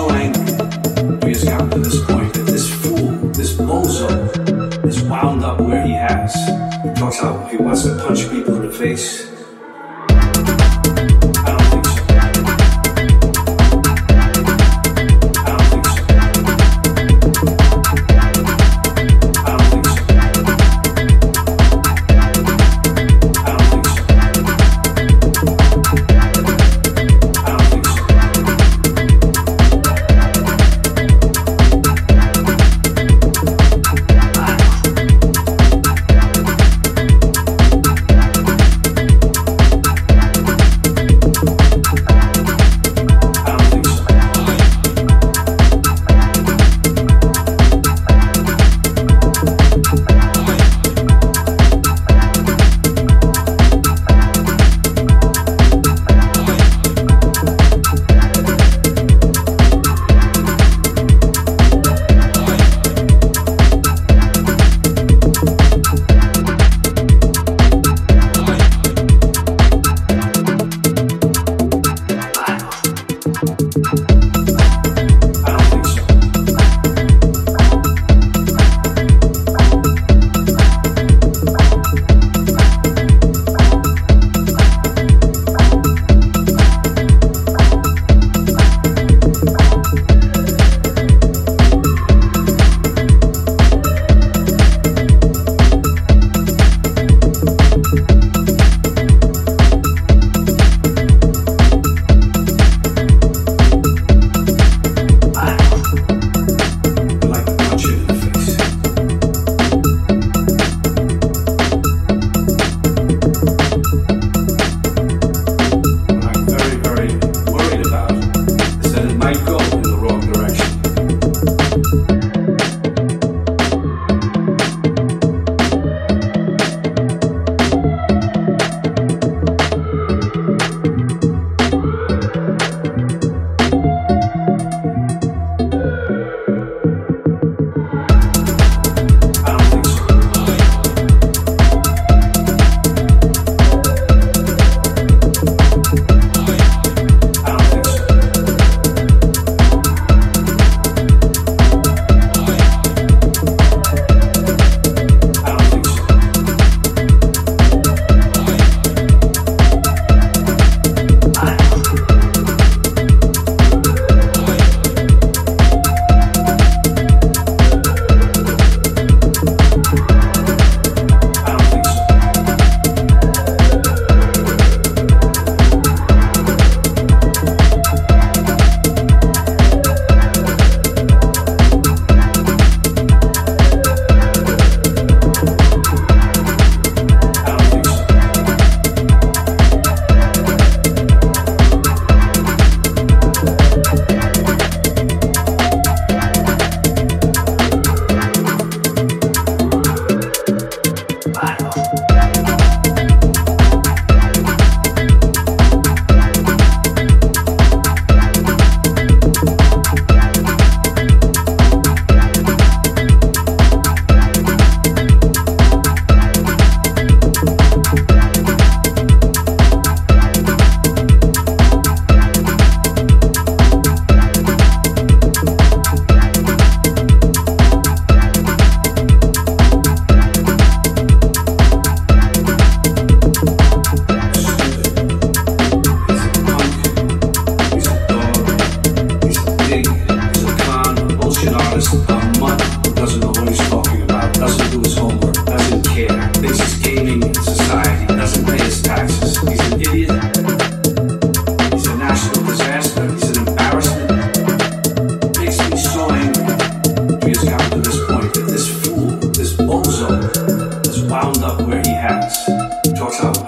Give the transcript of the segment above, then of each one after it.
so angry. We just got to this point that this fool, this bozo, is wound up where he has. He talks about he wants to punch people in the face.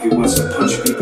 He wants to punch people.